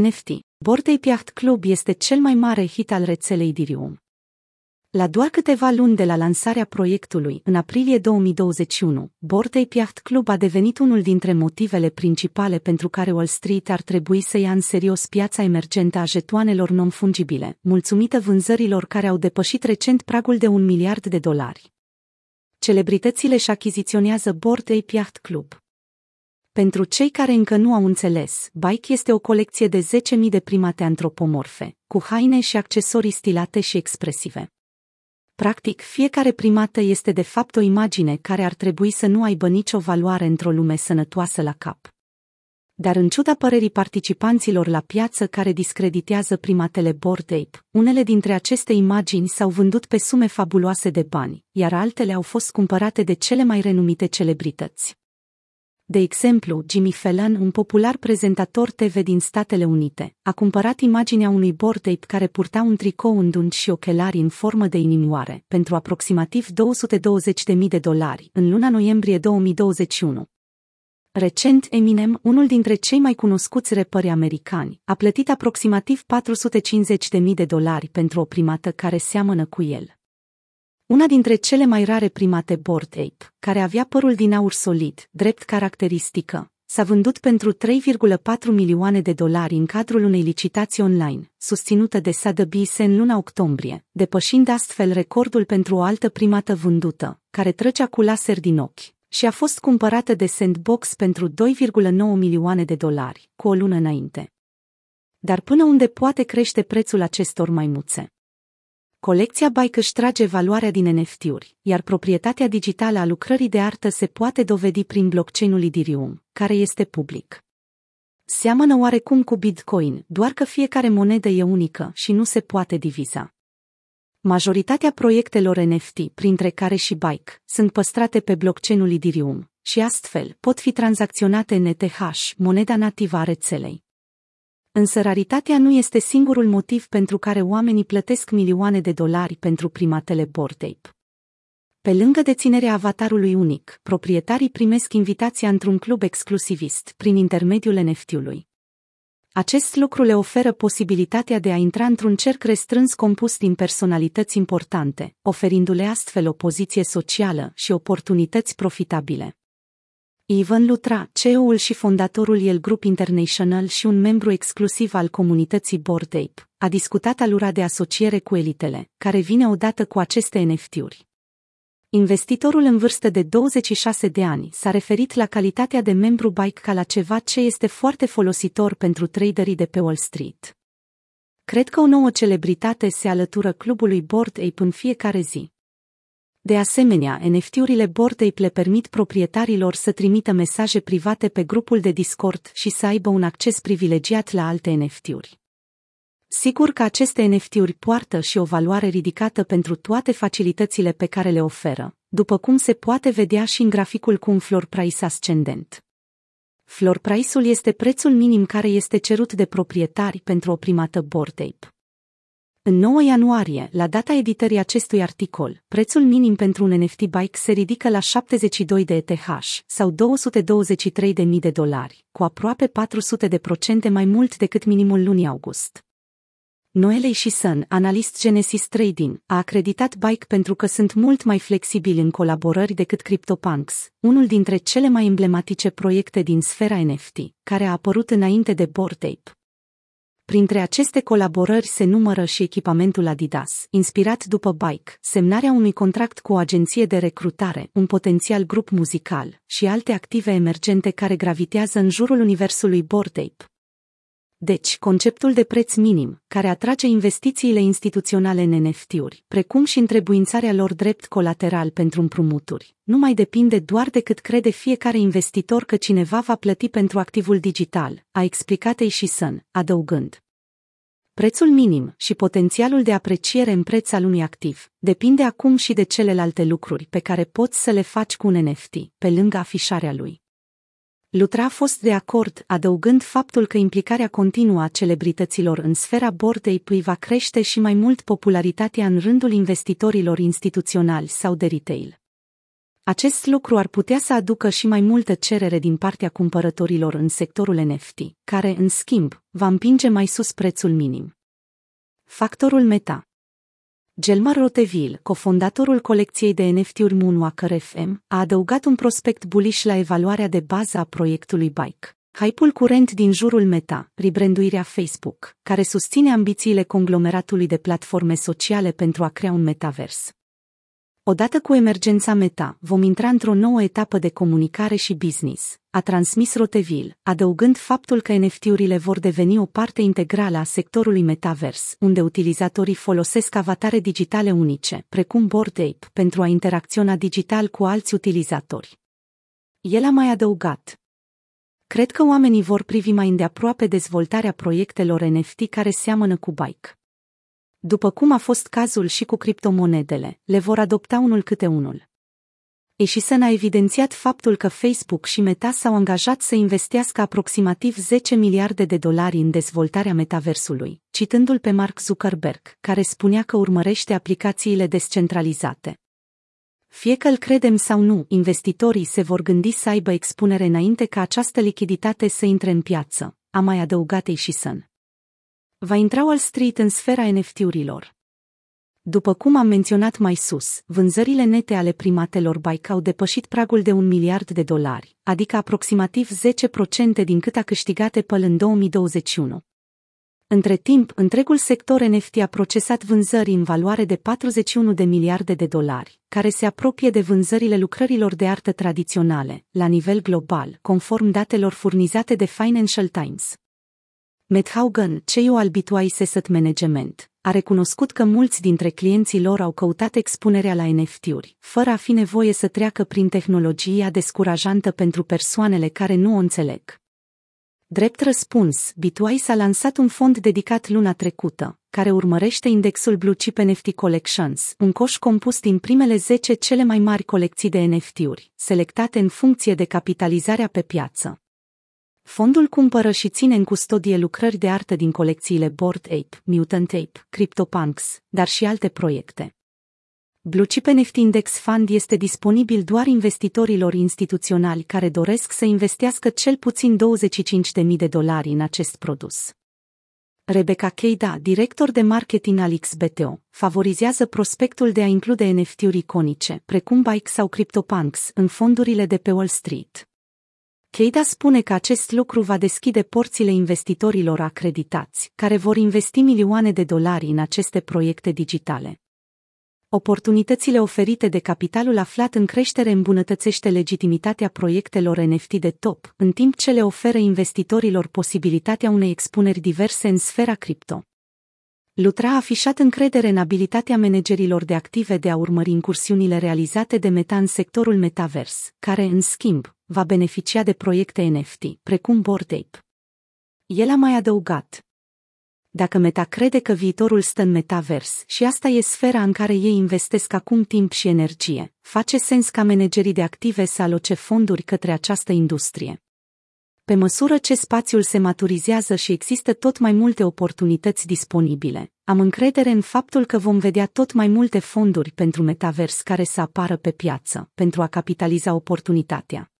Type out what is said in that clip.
NFT. Bored Ape Yacht Club este cel mai mare hit al rețelei Dirium. La doar câteva luni de la lansarea proiectului, în aprilie 2021, Bored Ape Yacht Club a devenit unul dintre motivele principale pentru care Wall Street ar trebui să ia în serios piața emergentă a jetoanelor non-fungibile, mulțumită vânzărilor care au depășit recent pragul de un miliard de dolari. Celebritățile își achiziționează Bored Ape Yacht Club. Pentru cei care încă nu au înțeles, Bike este o colecție de 10.000 de primate antropomorfe, cu haine și accesorii stilate și expresive. Practic, fiecare primată este de fapt o imagine care ar trebui să nu aibă nicio valoare într-o lume sănătoasă la cap. Dar în ciuda părerii participanților la piață care discreditează primatele Bored Ape, unele dintre aceste imagini s-au vândut pe sume fabuloase de bani, iar altele au fost cumpărate de cele mai renumite celebrități. De exemplu, Jimmy Fallon, un popular prezentator TV din Statele Unite, a cumpărat imaginea unui Bored Ape care purta un tricou îndungi și ochelari în formă de inimioare pentru aproximativ 220.000 de dolari în luna noiembrie 2021. Recent, Eminem, unul dintre cei mai cunoscuți repări americani, a plătit aproximativ 450.000 de dolari pentru o primată care seamănă cu el. Una dintre cele mai rare primate Bored Ape, care avea părul din aur solid, drept caracteristică, s-a vândut pentru 3,4 milioane de dolari în cadrul unei licitații online, susținută de Sotheby's în luna octombrie, depășind astfel recordul pentru o altă primată vândută, care trăgea cu laser din ochi, și a fost cumpărată de Sandbox pentru 2,9 milioane de dolari, cu o lună înainte. Dar până unde poate crește prețul acestor maimuțe? Colecția Bike își trage valoarea din NFT-uri, iar proprietatea digitală a lucrării de artă se poate dovedi prin blockchain-ul Ethereum, care este public. Seamănă oarecum cu Bitcoin, doar că fiecare monedă e unică și nu se poate diviza. Majoritatea proiectelor NFT, printre care și Bike, sunt păstrate pe blockchain-ul Ethereum și astfel pot fi tranzacționate în ETH, moneda nativă a rețelei. Însă raritatea nu este singurul motiv pentru care oamenii plătesc milioane de dolari pentru primatele Bored Ape. Pe lângă deținerea avatarului unic, proprietarii primesc invitația într-un club exclusivist prin intermediul NFT-ului. Acest lucru le oferă posibilitatea de a intra într-un cerc restrâns compus din personalități importante, oferindu-le astfel o poziție socială și oportunități profitabile. Ivan Lutra, CEO-ul și fondatorul El Group International și un membru exclusiv al comunității Bored Ape, a discutat alura de asociere cu elitele, care vine odată cu aceste NFT-uri. Investitorul în vârstă de 26 de ani s-a referit la calitatea de membru Bike ca la ceva ce este foarte folositor pentru traderii de pe Wall Street. Cred că o nouă celebritate se alătură clubului Bored Ape în fiecare zi. De asemenea, NFT-urile Bored le permit proprietarilor să trimită mesaje private pe grupul de Discord și să aibă un acces privilegiat la alte NFT-uri. Sigur că aceste NFT-uri poartă și o valoare ridicată pentru toate facilitățile pe care le oferă, după cum se poate vedea și în graficul cu un floor price ascendent. Floor price-ul este prețul minim care este cerut de proprietari pentru o primată Bored Ape. În 9 ianuarie, la data editării acestui articol, prețul minim pentru un NFT bike se ridică la 72 de ETH sau 223.000 de dolari, cu aproape 400 de procente mai mult decât minimul lunii august. Noelei și Sun, analist Genesis Trading, a acreditat Bike pentru că sunt mult mai flexibili în colaborări decât CryptoPunks, unul dintre cele mai emblematice proiecte din sfera NFT, care a apărut înainte de Bored Ape. Printre aceste colaborări se numără și echipamentul Adidas, inspirat după Bike, semnarea unui contract cu o agenție de recrutare, un potențial grup muzical și alte active emergente care gravitează în jurul universului Bored Ape. Deci, conceptul de preț minim, care atrage investițiile instituționale în NFT-uri, precum și întrebuințarea lor drept colateral pentru împrumuturi, nu mai depinde doar de cât crede fiecare investitor că cineva va plăti pentru activul digital, a explicat și Sun, adăugând. Prețul minim și potențialul de apreciere în preț al unui activ depinde acum și de celelalte lucruri pe care poți să le faci cu un NFT, pe lângă afișarea lui. Lutra a fost de acord, adăugând faptul că implicarea continuă a celebrităților în sfera bordei îi va crește și mai mult popularitatea în rândul investitorilor instituționali sau de retail. Acest lucru ar putea să aducă și mai multă cerere din partea cumpărătorilor în sectorul NFT, care, în schimb, va împinge mai sus prețul minim. Factorul Meta Gelmar Roteville, cofondatorul colecției de NFT-uri Moonwalker FM, a adăugat un prospect bullish la evaluarea de bază a proiectului Bike. Hype-ul curent din jurul Meta, rebranduirea Facebook, care susține ambițiile conglomeratului de platforme sociale pentru a crea un metavers. Odată cu emergența Meta, vom intra într-o nouă etapă de comunicare și business, a transmis Roteville, adăugând faptul că NFT-urile vor deveni o parte integrală a sectorului metavers, unde utilizatorii folosesc avatare digitale unice, precum Bored Ape, pentru a interacționa digital cu alți utilizatori. El a mai adăugat, Cred că oamenii vor privi mai îndeaproape dezvoltarea proiectelor NFT care seamănă cu Bike. După cum a fost cazul și cu criptomonedele, le vor adopta unul câte unul. Eșisen a evidențiat faptul că Facebook și Meta s-au angajat să investească aproximativ 10 miliarde de dolari în dezvoltarea metaversului, citându-l pe Mark Zuckerberg, care spunea că urmărește aplicațiile descentralizate. Fie că îl credem sau nu, investitorii se vor gândi să aibă expunere înainte ca această lichiditate să intre în piață, a mai adăugat Eșisen. Va intra Wall Street în sfera NFT-urilor. După cum am menționat mai sus, vânzările nete ale primatelor Bike au depășit pragul de un miliard de dolari, adică aproximativ 10% din cât a câștigat Apple în 2021. Între timp, întregul sector NFT a procesat vânzări în valoare de 41 de miliarde de dolari, care se apropie de vânzările lucrărilor de artă tradiționale, la nivel global, conform datelor furnizate de Financial Times. Matt Haugen, CEO al Bitwise Asset Management, a recunoscut că mulți dintre clienții lor au căutat expunerea la NFT-uri, fără a fi nevoie să treacă prin tehnologia descurajantă pentru persoanele care nu o înțeleg. Drept răspuns, Bitwise a lansat un fond dedicat luna trecută, care urmărește indexul Blue Chip NFT Collections, un coș compus din primele 10 cele mai mari colecții de NFT-uri, selectate în funcție de capitalizarea pe piață. Fondul cumpără și ține în custodie lucrări de artă din colecțiile Bored Ape, Mutant Ape, CryptoPunks, dar și alte proiecte. Blue Chip NFT Index Fund este disponibil doar investitorilor instituționali care doresc să investească cel puțin 25.000 de dolari în acest produs. Rebecca Keida, director de marketing al XBTO, favorizează prospectul de a include NFT-uri iconice, precum Bike sau CryptoPunks, în fondurile de pe Wall Street. Keida spune că acest lucru va deschide porțile investitorilor acreditați, care vor investi milioane de dolari în aceste proiecte digitale. Oportunitățile oferite de capitalul aflat în creștere îmbunătățește legitimitatea proiectelor NFT de top, în timp ce le oferă investitorilor posibilitatea unei expuneri diverse în sfera cripto. Lutra a afișat încredere în abilitatea managerilor de active de a urmări incursiunile realizate de Meta în sectorul metavers, care, în schimb, va beneficia de proiecte NFT, precum Bored Ape. El a mai adăugat, dacă Meta crede că viitorul stă în metavers și asta e sfera în care ei investesc acum timp și energie, face sens ca managerii de active să aloce fonduri către această industrie. Pe măsură ce spațiul se maturizează și există tot mai multe oportunități disponibile, am încredere în faptul că vom vedea tot mai multe fonduri pentru metavers care să apară pe piață, pentru a capitaliza oportunitatea.